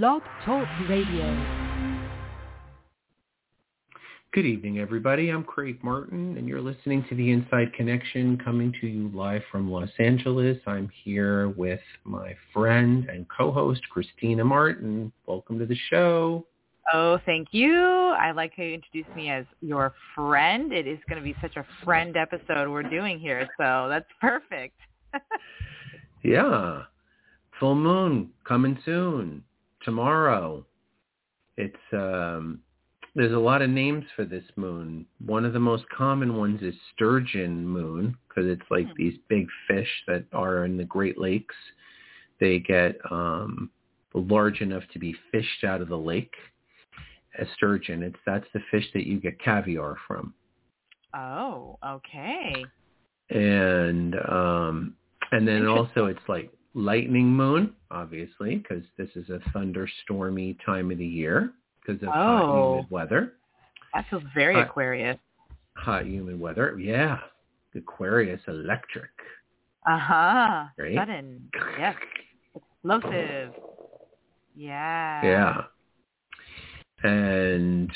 Blog Talk Radio. Good evening, everybody. I'm Craig Martin, and you're listening to The Inside Connection coming to you live from Los Angeles. I'm here with my friend and co-host, Christina Martin. Welcome to the show. Oh, thank you. I like how you introduced me as your friend. It is going to be such a friend episode we're doing here, so that's perfect. yeah. Full moon coming soon. Tomorrow. It's um there's a lot of names for this moon. One of the most common ones is sturgeon moon because it's like mm-hmm. these big fish that are in the Great Lakes. They get um large enough to be fished out of the lake. A sturgeon, it's that's the fish that you get caviar from. Oh, okay. And um and then also it's like lightning moon, obviously, because this is a thunderstormy time of the year because of oh, hot, humid weather. That feels very hot, Aquarius. Hot, humid weather. Yeah. Aquarius electric. Uh-huh. Right? Sudden. Yes. Explosive. Yeah. Yeah. And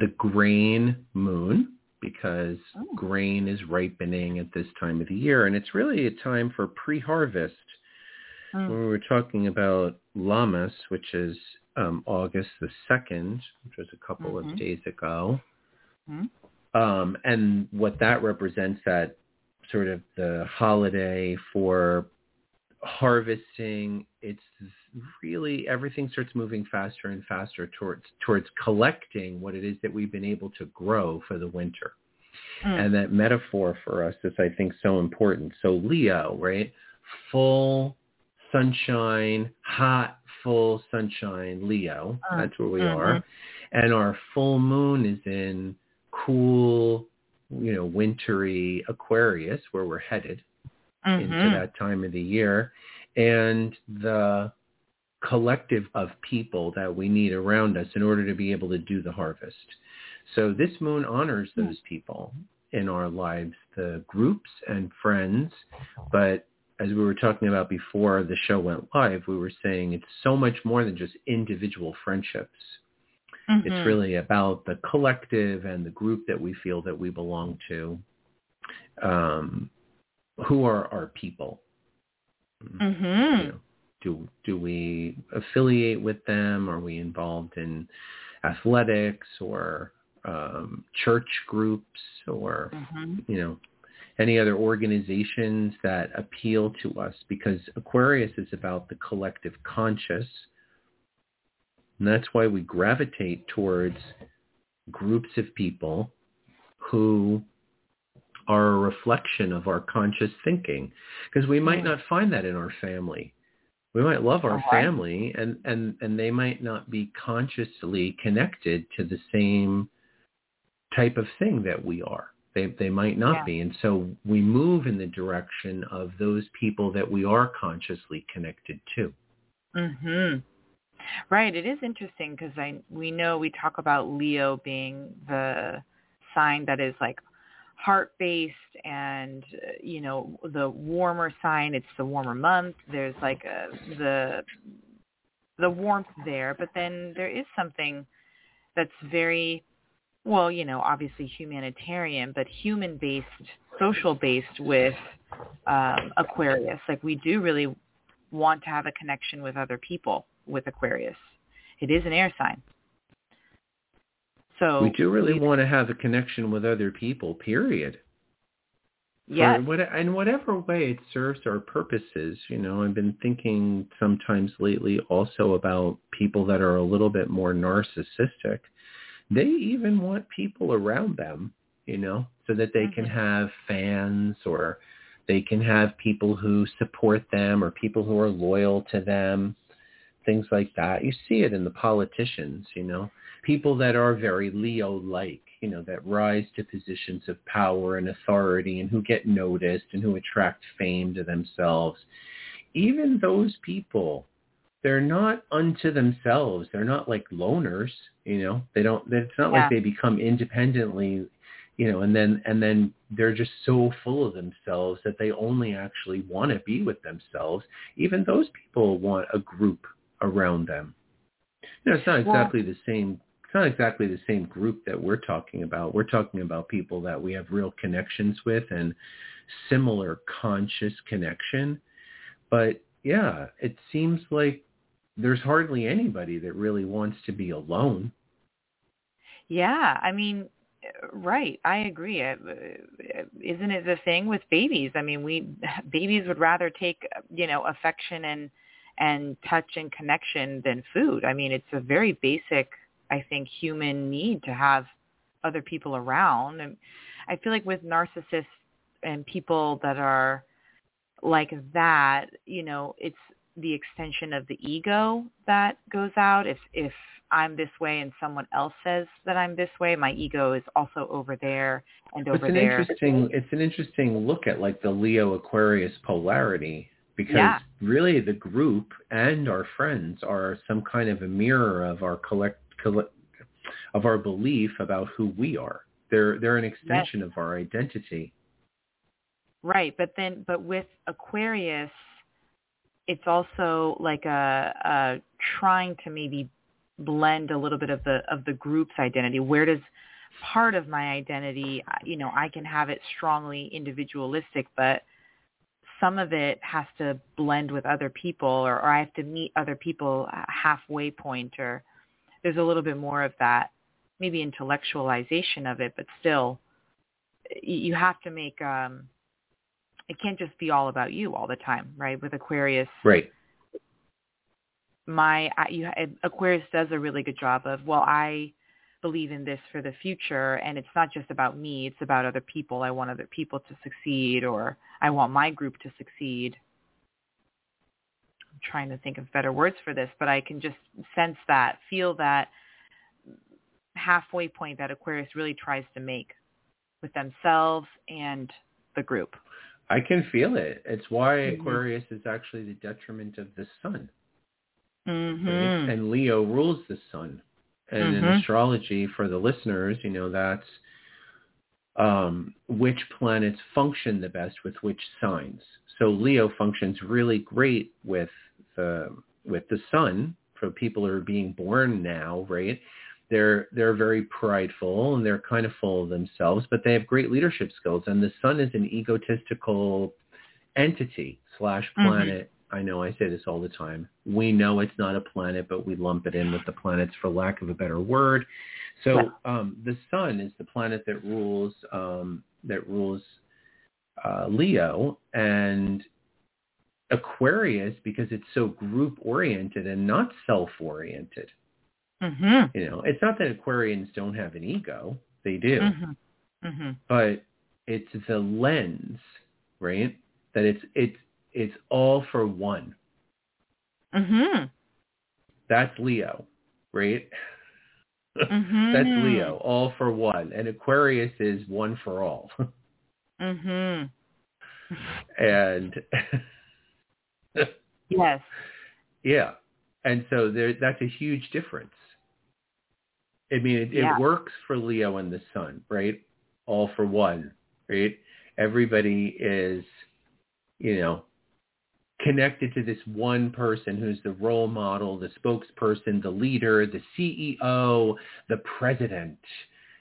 the grain moon because oh. grain is ripening at this time of the year. And it's really a time for pre-harvest. Oh. When we were talking about Lammas, which is um, August the 2nd, which was a couple mm-hmm. of days ago. Mm-hmm. Um, and what that represents that sort of the holiday for harvesting, it's really everything starts moving faster and faster towards towards collecting what it is that we've been able to grow for the winter. Mm. And that metaphor for us is I think so important. So Leo, right? Full sunshine, hot, full sunshine, Leo. Uh, That's where we mm-hmm. are. And our full moon is in cool, you know, wintry Aquarius where we're headed mm-hmm. into that time of the year. And the collective of people that we need around us in order to be able to do the harvest. So this moon honors hmm. those people in our lives, the groups and friends. But as we were talking about before the show went live, we were saying it's so much more than just individual friendships. Mm-hmm. It's really about the collective and the group that we feel that we belong to. Um, who are our people? Mm-hmm. You know, do do we affiliate with them? Are we involved in athletics or um, church groups or mm-hmm. you know any other organizations that appeal to us? Because Aquarius is about the collective conscious, and that's why we gravitate towards groups of people who are a reflection of our conscious thinking because we might not find that in our family we might love our uh-huh. family and and and they might not be consciously connected to the same type of thing that we are. They they might not yeah. be. And so we move in the direction of those people that we are consciously connected to. Mhm right. It is interesting because i we know we talk about leo being the sign that is like heart-based and you know the warmer sign it's the warmer month there's like a, the the warmth there but then there is something that's very well you know obviously humanitarian but human based social based with um aquarius. Like we do really want to have a connection with other people with aquarius. It is an air sign so we do really want to have a connection with other people. Period. Yeah. What, in whatever way it serves our purposes, you know, I've been thinking sometimes lately also about people that are a little bit more narcissistic. They even want people around them, you know, so that they mm-hmm. can have fans or they can have people who support them or people who are loyal to them, things like that. You see it in the politicians, you know people that are very Leo-like, you know, that rise to positions of power and authority and who get noticed and who attract fame to themselves. Even those people, they're not unto themselves. They're not like loners, you know. They don't. It's not yeah. like they become independently, you know, and then and then they're just so full of themselves that they only actually want to be with themselves. Even those people want a group around them. You know, it's not exactly well, the same. Not exactly the same group that we're talking about. We're talking about people that we have real connections with and similar conscious connection. But yeah, it seems like there's hardly anybody that really wants to be alone. Yeah, I mean, right. I agree. Uh, isn't it the thing with babies? I mean, we babies would rather take, you know, affection and and touch and connection than food. I mean, it's a very basic, I think, human need to have other people around. And I feel like with narcissists and people that are like that, you know, it's the extension of the ego that goes out. If if I'm this way and someone else says that I'm this way, my ego is also over there and over it's an there. Interesting, it's an interesting look at like the Leo Aquarius polarity because yeah. really the group and our friends are some kind of a mirror of our collect, collect of our belief about who we are. They're they're an extension yes. of our identity. Right, but then but with Aquarius, it's also like a, a trying to maybe blend a little bit of the of the group's identity. Where does part of my identity, you know, I can have it strongly individualistic, but some of it has to blend with other people or, or I have to meet other people halfway point or there's a little bit more of that maybe intellectualization of it, but still you have to make um it can't just be all about you all the time, right? With Aquarius, right? My you, Aquarius does a really good job of well, I believe in this for the future, and it's not just about me; it's about other people. I want other people to succeed, or I want my group to succeed. Trying to think of better words for this, but I can just sense that, feel that halfway point that Aquarius really tries to make with themselves and the group. I can feel it. It's why mm-hmm. Aquarius is actually the detriment of the sun. Mm-hmm. Right? And Leo rules the sun. And mm-hmm. in astrology, for the listeners, you know, that's um, which planets function the best with which signs. So Leo functions really great with the with the sun for people who are being born now, right? they're they're very prideful and they're kind of full of themselves, but they have great leadership skills. And the sun is an egotistical entity slash mm-hmm. planet. Mm-hmm. I know I say this all the time. We know it's not a planet, but we lump it in with the planets for lack of a better word. So um, the sun is the planet that rules um, that rules uh, Leo and Aquarius because it's so group oriented and not self oriented. Mm-hmm. You know, it's not that Aquarians don't have an ego; they do, mm-hmm. Mm-hmm. but it's the lens, right? That it's it's it's all for one. Mm-hmm. That's Leo, right? Mm-hmm. That's Leo, all for one, and Aquarius is one for all. mhm. And yes. Yeah. And so there that's a huge difference. I mean, it, yeah. it works for Leo and the Sun, right? All for one, right? Everybody is, you know, connected to this one person who's the role model, the spokesperson, the leader, the CEO, the president,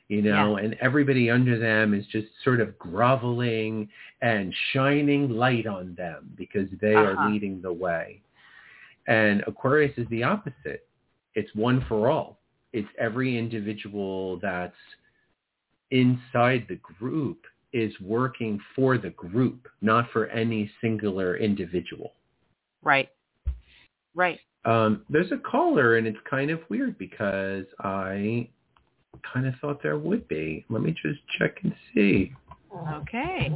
you know, yeah. and everybody under them is just sort of groveling and shining light on them because they uh-huh. are leading the way. And Aquarius is the opposite. It's one for all it's every individual that's inside the group is working for the group, not for any singular individual. Right. Right. Um, there's a caller, and it's kind of weird because I kind of thought there would be. Let me just check and see. Okay.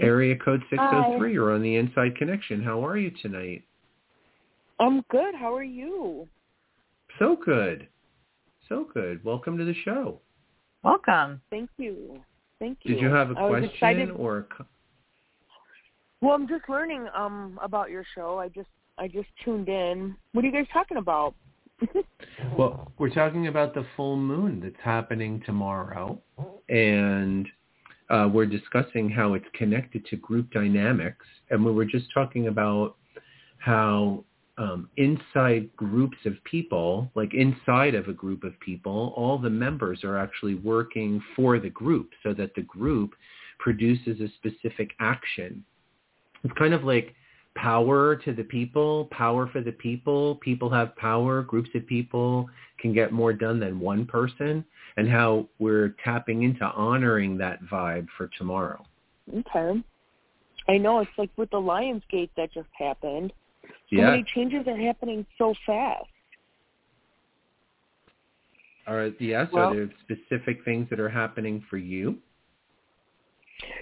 Area code 603, you're on the Inside Connection. How are you tonight? I'm good. How are you? So good. So good. Welcome to the show. Welcome. Thank you. Thank you. Did you have a I question or? A... Well, I'm just learning um about your show. I just I just tuned in. What are you guys talking about? well, we're talking about the full moon that's happening tomorrow, and uh, we're discussing how it's connected to group dynamics, and we were just talking about how um, inside groups of people, like inside of a group of people, all the members are actually working for the group so that the group produces a specific action. It's kind of like power to the people, power for the people. People have power. Groups of people can get more done than one person and how we're tapping into honoring that vibe for tomorrow. Okay. I know it's like with the Lionsgate that just happened. So yeah. many changes are happening so fast. Are yes, Well- are there specific things that are happening for you?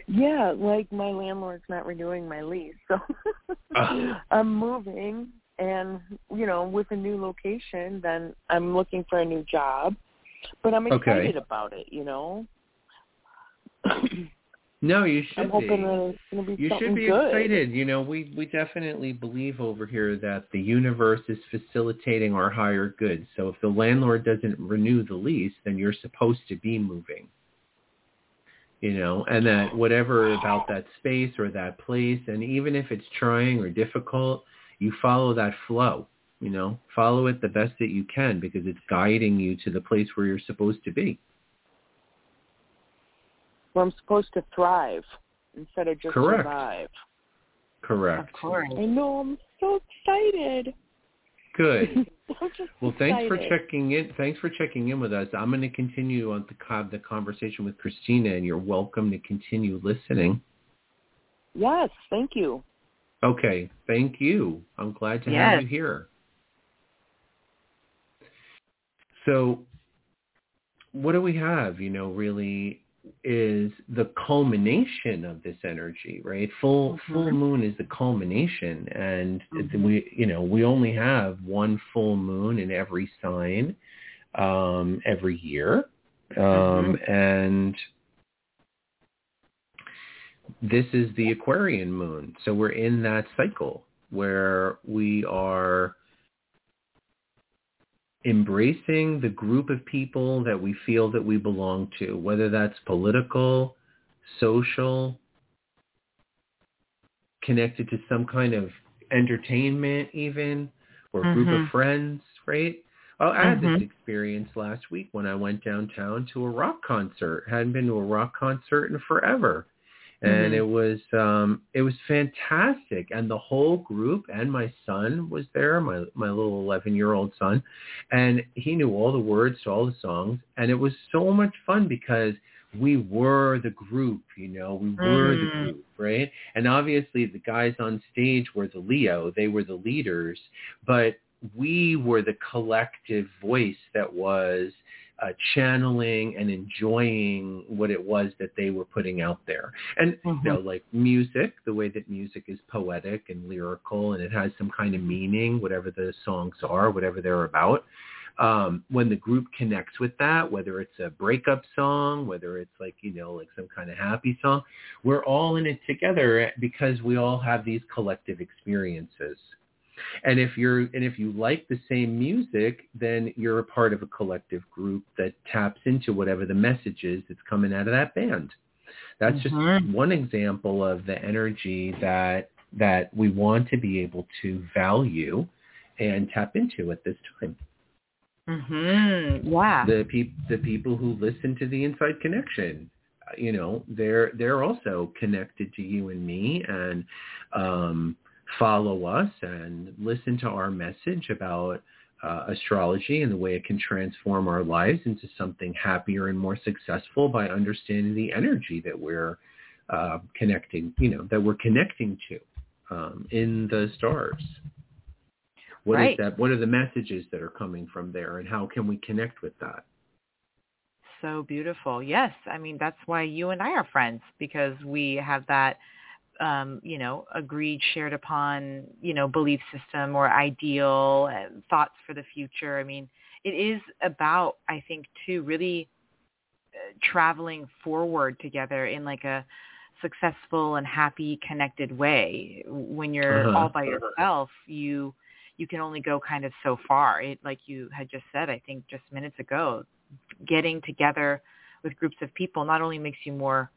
Yeah, like my landlord's not renewing my lease, so Ah. I'm moving, and you know, with a new location, then I'm looking for a new job. But I'm Okay. excited about it, you know. No, you should I'm hoping be. that it's going to be You something should be good. excited. You know, we we definitely believe over here that the universe is facilitating our higher good. So if the landlord doesn't renew the lease, then you're supposed to be moving. You know, and that whatever about that space or that place, and even if it's trying or difficult, you follow that flow. You know, follow it the best that you can because it's guiding you to the place where you're supposed to be. Where I'm supposed to thrive instead of just Correct. survive. Correct. Of course. I know. I'm so excited. Good. Well, thanks for checking in. Thanks for checking in with us. I'm going to continue on the, the conversation with Christina, and you're welcome to continue listening. Yes, thank you. Okay, thank you. I'm glad to Yes. have you here. So, what do we have? You know, really is the culmination of this energy, right? Full full Mhm. moon is the culmination, and Mhm. we, you know, we only have one full moon in every sign um, every year, um, and this is the Aquarian moon. So we're in that cycle where we are embracing the group of people that we feel that we belong to, whether that's political, social, connected to some kind of entertainment even, or a group of friends, right? Oh, I had Mhm. this experience last week when I went downtown to a rock concert. Hadn't been to a rock concert in forever. And Mhm. it was um it was fantastic and the whole group and my son was there, my my little 11-year-old son, and he knew all the words to all the songs and it was so much fun because we were the group, you know, we were the Mm. group, right? And obviously the guys on stage were the Leo, they were the leaders, but we were the collective voice that was uh, channeling and enjoying what it was that they were putting out there. And you know, like music, the way that music is poetic and lyrical and it has some kind of meaning, whatever the songs are, whatever they're about. Um, when the group connects with that, whether it's a breakup song, whether it's like, you know, like some kind of happy song, we're all in it together because we all have these collective experiences. And if you're and if you like the same music, then you're a part of a collective group that taps into whatever the message is that's coming out of that band. That's just Mhm. one example of the energy that that we want to be able to value and tap into at this time. Mhm. Yeah. The peop- the people who listen to the Inside Connection, you know, they're they're also connected to you and me and um follow us and listen to our message about uh, astrology and the way it can transform our lives into something happier and more successful by understanding the energy that we're uh, connecting, you know, that we're connecting to um, in the stars. What is Right. that? What are the messages that are coming from there, and how can we connect with that? so beautiful. Yes, I mean that's why you and I are friends because we have that um, you know, agreed, shared upon, you know, belief system or ideal and thoughts for the future. I mean, it is about, I think, too, really uh, traveling forward together in like a successful and happy, connected way. When you're Uh-huh. all by yourself, you you can only go kind of so far. It, like you had just said, I think just minutes ago, getting together with groups of people not only makes you more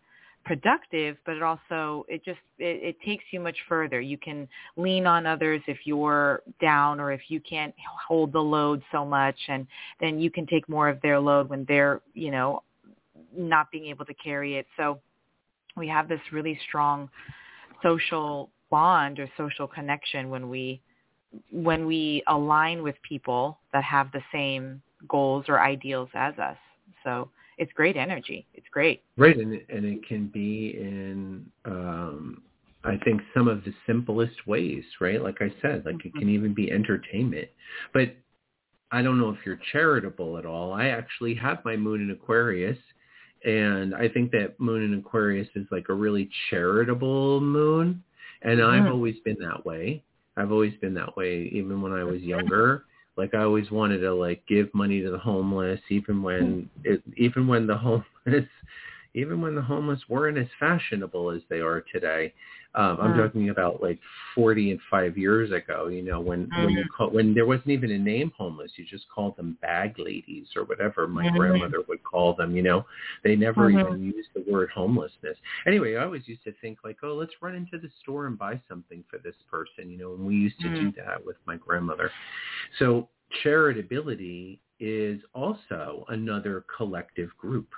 productive, but it also it just it, it takes you much further. You can lean on others if you're down or if you can't hold the load so much, and then you can take more of their load when they're you know not being able to carry it. So we have this really strong social bond or social connection when we when we align with people that have the same goals or ideals as us. So it's great energy. It's great. Right, and it, and it can be in um, I think some of the simplest ways, right? Like I said, like mm-hmm. it can even be entertainment. But I don't know if you're charitable at all. I actually have my moon in Aquarius and I think that moon in Aquarius is like a really charitable moon and mm-hmm. I've always been that way. I've always been that way even when I was younger. Like I always wanted to like give money to the homeless, even when hmm. it, even when the homeless, even when the homeless weren't as fashionable as they are today. Um, I'm mm. talking about like 40 and five years ago. You know, when mm. when you mm-hmm. call, when there wasn't even a name homeless, you just called them bag ladies or whatever my mm. grandmother would call them. You know, they never mm-hmm. even used the word homelessness. Anyway, I always used to think like, oh, let's run into the store and buy something for this person. You know, and we used to do mm. that with my grandmother. So charitability is also another collective group.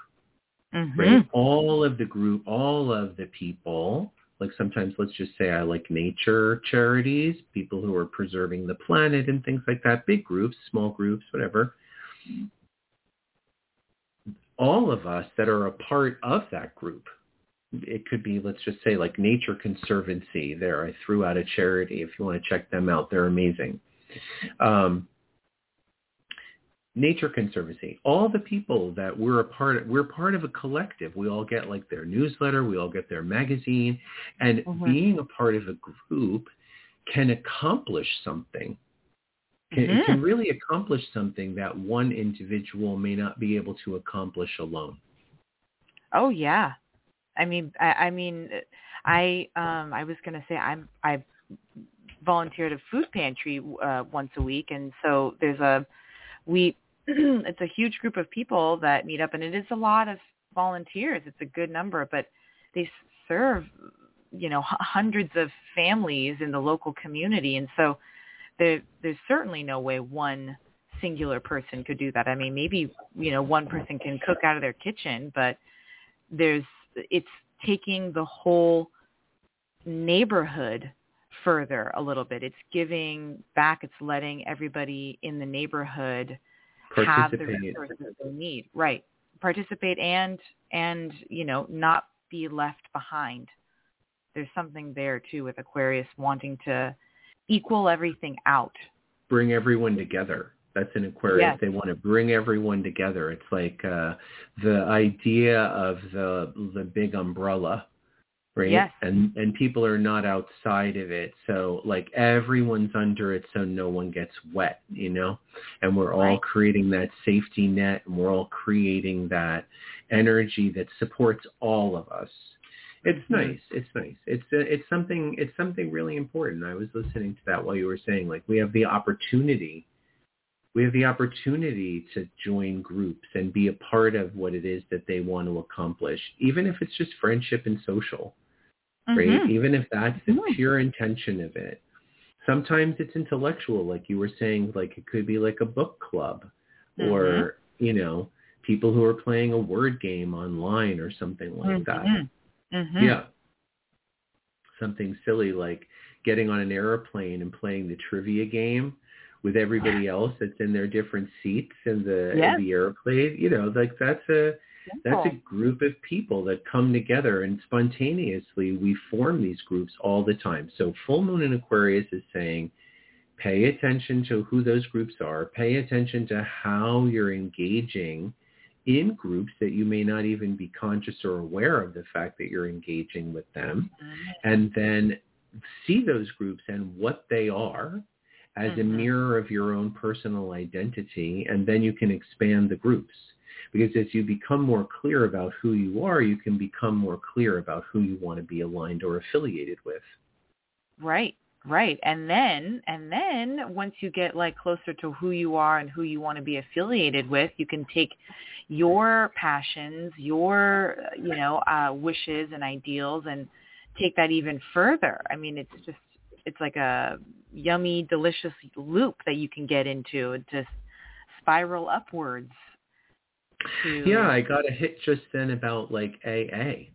Mm-hmm. Right? All of the group, all of the people like sometimes let's just say I like nature charities, people who are preserving the planet and things like that, big groups, small groups, whatever. All of us that are a part of that group, it could be, let's just say like Nature Conservancy there. I threw out a charity. If you want to check them out, they're amazing. Um, Nature Conservancy, all the people that we're a part of, we're part of a collective. We all get like their newsletter, we all get their magazine, and mm-hmm. being a part of a group can accomplish something. Can, mm-hmm. It can really accomplish something that one individual may not be able to accomplish alone. Oh yeah, I mean, I, I mean, I um, I was gonna say I'm I volunteer at a food pantry uh, once a week, and so there's a we it's a huge group of people that meet up and it is a lot of volunteers. It's a good number but they serve you know hundreds of families in the local community and so there there's certainly no way one singular person could do that. I mean maybe you know one person can cook out of their kitchen but there's it's taking the whole neighborhood further a little bit. It's giving back. It's letting everybody in the neighborhood have the resources they need. Right. Participate and and you know not be left behind. There's something there too with Aquarius wanting to equal everything out. Bring everyone together. That's an Aquarius. Yes. They want to bring everyone together. It's like uh, the idea of the the big umbrella right? Yes. And and people are not outside of it. So like everyone's under it so no one gets wet, you know? And we're all right. creating that safety net and we're all creating that energy that supports all of us. It's mm-hmm. nice. It's nice. It's uh, it's something it's something really important. I was listening to that while you were saying like we have the opportunity we have the opportunity to join groups and be a part of what it is that they want to accomplish, even if it's just friendship and social right? Mm-hmm. Even if that's the mm-hmm. pure intention of it. Sometimes it's intellectual, like you were saying, like it could be like a book club mm-hmm. or, you know, people who are playing a word game online or something like that. Mm-hmm. Mm-hmm. Yeah. Something silly like getting on an airplane and playing the trivia game with everybody else that's in their different seats in the yes. in the airplane. You know, like that's a that's a group of people that come together and spontaneously we form these groups all the time. So full moon in Aquarius is saying, pay attention to who those groups are. Pay attention to how you're engaging in groups that you may not even be conscious or aware of the fact that you're engaging with them. Mm-hmm. And then see those groups and what they are as mm-hmm. a mirror of your own personal identity. And then you can expand the groups. Because as you become more clear about who you are, you can become more clear about who you want to be aligned or affiliated with. Right. Right. And then and then once you get like closer to who you are and who you want to be affiliated with, you can take your passions, your you know, uh wishes and ideals and take that even further. I mean, it's just it's like a yummy delicious loop that you can get into to spiral upwards. To... Yeah, I got a hit just then about like AA.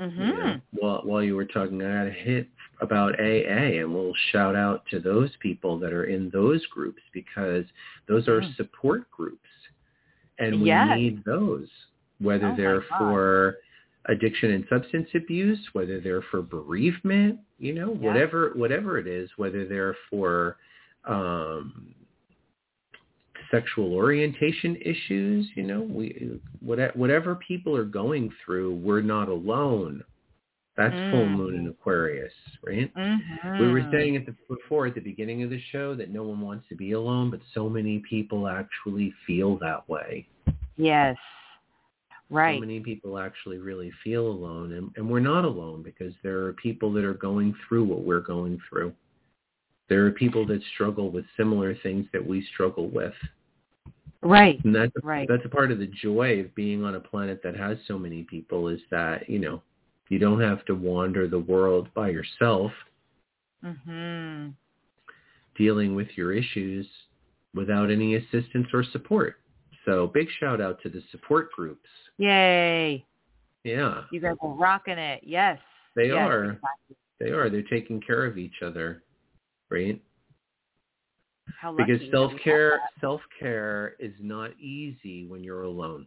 Mm-hmm. You know, while while you were talking, I got a hit about AA, and we'll shout out to those people that are in those groups because those are Mm. support groups, and we Yes. need those, whether Oh they're God. Addiction and substance abuse, whether they're for bereavement, you know, Yeah. whatever whatever it is, whether they're for um sexual orientation issues, you know, we what- whatever people are going through, we're not alone. That's full Mm. moon in Aquarius, right? Mhm. We were saying at the before at the beginning of the show that no one wants to be alone, but so many people actually feel that way. Yes. Right. So many people actually really feel alone, and, and we're not alone because there are people that are going through what we're going through. There are people that struggle with similar things that we struggle with. Right. And that's Right. that's a part of the joy of being on a planet that has so many people is that, you know, you don't have to wander the world by yourself Mhm. dealing with your issues without any assistance or support. So big shout out to the support groups. Yay. Yeah, You guys are rocking it. Yes. they Yes, are. exactly. They are. They're taking care of each other, right? Because that we have self-care self-care is not easy when you're alone.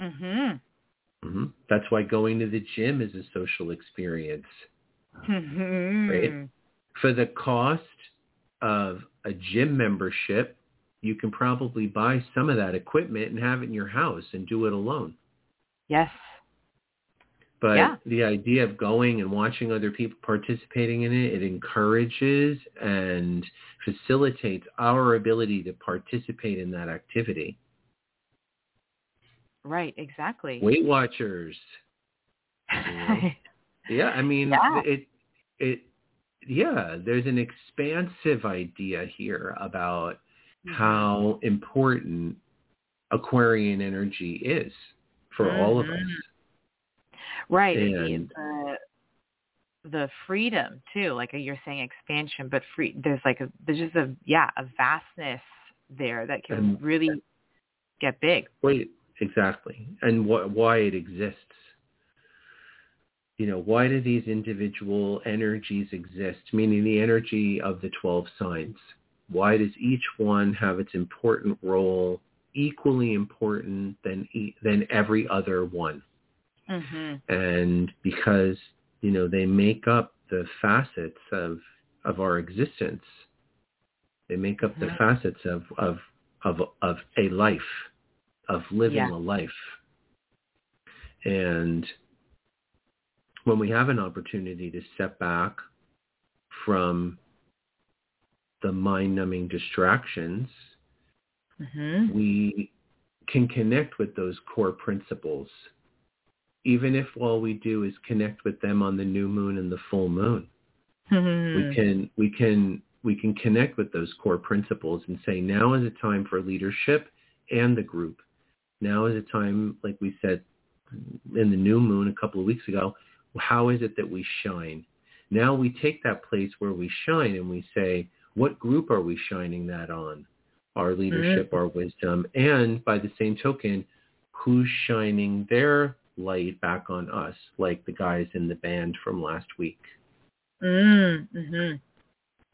Mhm. hmm That's why going to the gym is a social experience. Mhm. Right? For the cost of a gym membership, you can probably buy some of that equipment and have it in your house and do it alone. Yes. But Yeah. the idea of going and watching other people participating in it, it encourages and facilitates our ability to participate in that activity. Right. Exactly. Weight Watchers. know? Yeah, I mean, Yeah. it, it, yeah, there's an expansive idea here about. How important Aquarian energy is for all of us. Mhm. Right. and And- the, the freedom too, like you're saying expansion, but free there's like a there's just a yeah, a vastness there that can And- really get big. Wait, exactly. And wh- why it exists. You know, why do these individual energies exist? Meaning the energy of the 12 signs. Why does each one have its important role equally important than e- than every other one? Mhm. and because you know they make up the facets of of our existence they make up the Mhm. facets of of of of a life of living Yeah. a life and when we have an opportunity to step back from the mind numbing distractions Mhm. we can connect with those core principles even if all we do is connect with them on the new moon and the full moon Mhm. we can we can we can connect with those core principles and say now is a time for leadership and the group now is a time like we said in the new moon a couple of weeks ago how is it that we shine now we take that place where we shine and we say what group are we shining that on our leadership our wisdom and by the same token who's shining their light back on us like the guys in the band from last week Mm, mhm.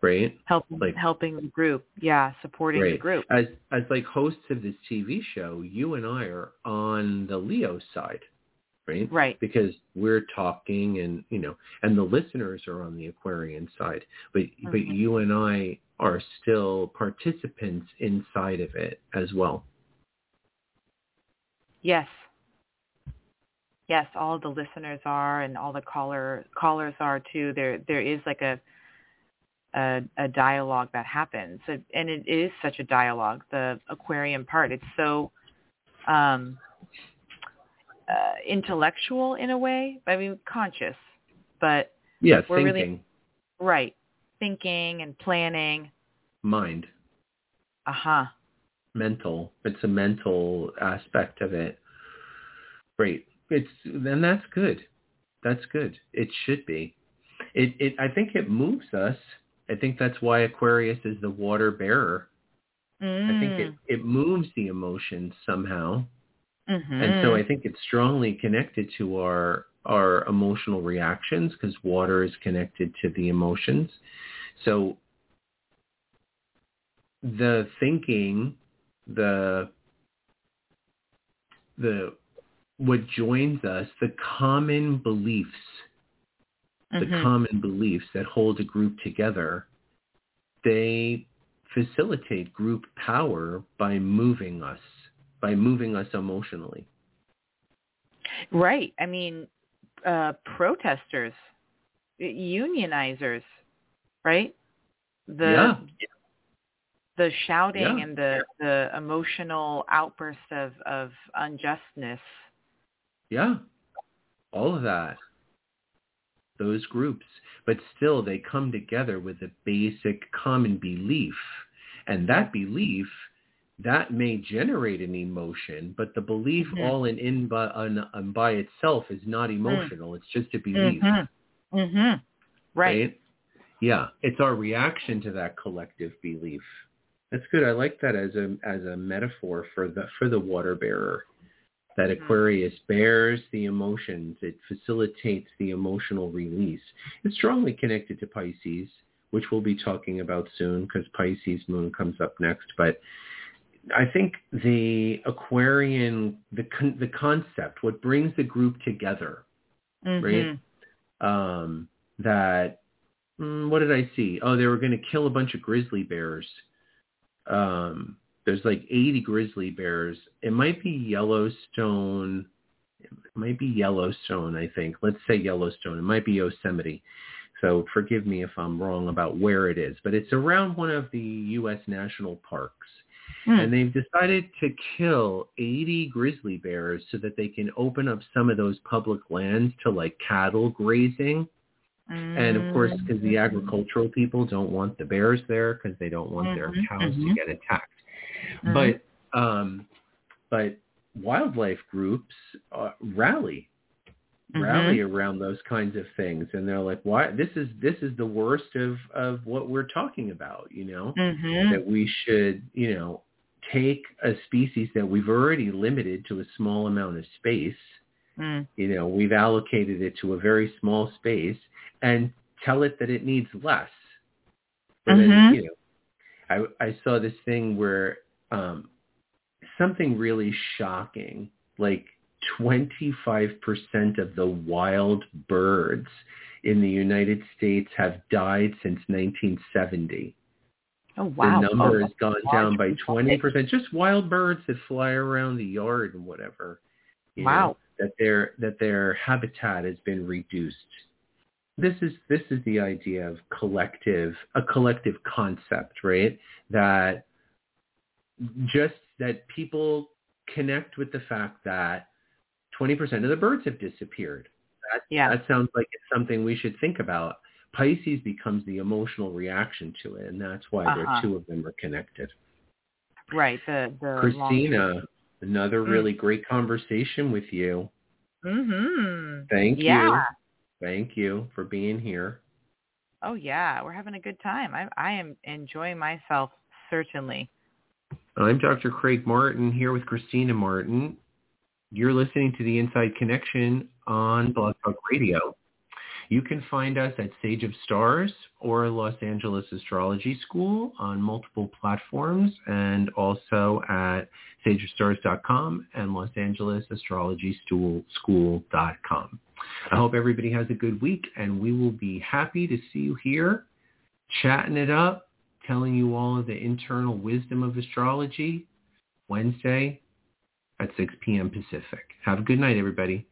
right Helping Like- helping the group. Yeah, supporting the group. as as like hosts of this TV show, you and I are on the Leo side, right? Right. Because we're talking and you know, and the listeners are on the Aquarian side. But but Mhm. you and I are still participants inside of it as well. Yes. Yes, all the listeners are and all the caller callers are too. There there is like a a, a dialogue that happens. And and it is such a dialogue, the Aquarian part. It's so um uh, intellectual in a way. I mean conscious, but Yeah, We're really- Right. Thinking and planning. Mind. Uh-huh. Mental. It's a mental aspect of it. Great. It's then that's good. That's good. It should be. It it I think it moves us. I think that's why Aquarius is the water bearer. Mm. I think it, it moves the emotions somehow. Mm-hmm. And so I think it's strongly connected to our our emotional reactions because water is connected to the emotions. So the thinking, the the what joins us, the common beliefs, the Mhm. common beliefs that hold a group together, they facilitate group power by moving us, by moving us emotionally. Right. I mean, uh, protesters, unionizers, right? The Yeah. the shouting Yeah. and the the emotional outbursts of of unjustness. Yeah. All of that. Those groups. But still they come together with a basic common belief. And that belief, that may generate an emotion, but the belief Mhm. all in, in by, on, on by itself is not emotional. It's just a belief. Mhm. Mhm. Right. Yeah. It's our reaction to that collective belief. That's good. I like that as a as a metaphor for the for the water bearer. That Mhm. Aquarius bears the emotions. It facilitates the emotional release. It's strongly connected to Pisces, which we'll be talking about soon because Pisces moon comes up next. But I think the Aquarian, the con- the concept, what brings the group together, Mhm. um, that mm, what did I see? Oh, they were going to kill a bunch of grizzly bears. Um, there's like 80 grizzly bears. It might be Yellowstone. It might be Yellowstone, I think. Let's say Yellowstone. It might be Yosemite. So forgive me if I'm wrong about where it is, but it's around one of the U.S. national parks. Hmm. And they've decided to kill 80 grizzly bears so that they can open up some of those public lands to like cattle grazing. And of course, because the Mhm. agricultural people don't want the bears there because they don't want their Mhm, cows to mhm. get attacked. Mhm. But um, but wildlife groups uh, rally rally around those kinds of things, and they're like, "Why? This is this is the worst of of what we're talking about." You know, Mhm. that we should you know take a species that we've already limited to a small amount of space Mm. you know, we've allocated it to a very small space and tell it that it needs less. And then, Mhm. you know, I, I saw this thing where um, something really shocking, like 25% of the wild birds in the United States have died since 1970. Oh wow. The number Oh, has gone down by 20%. Just wild birds that fly around the yard and whatever. you know, Wow. that their that their habitat has been reduced. This is this is the idea of collective a collective concept, right? That just that people connect with the fact that 20% of the birds have disappeared. That, Yeah. that sounds like it's something we should think about. Pisces becomes the emotional reaction to it, and that's why the Uh-huh. two of them are connected. Right. The the Christina, another Mm. really great conversation with you. Mm-hmm. Thank Yeah. you. Thank you for being here. Oh yeah, we're having a good time. I I am enjoying myself certainly. I'm Dr. Craig Martin here with Christina Martin. You're listening to the Inside Connection on Blog Talk Radio. You can find us at Sage of Stars or Los Angeles Astrology School on multiple platforms and also at sageofstars.com and Los Angeles Astrology School.com. I hope everybody has a good week and we will be happy to see you here chatting it up, telling you all of the internal wisdom of astrology Wednesday at 6 p.m. Pacific. Have a good night, everybody.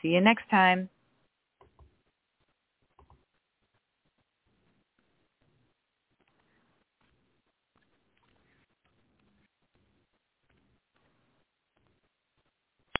See you next time.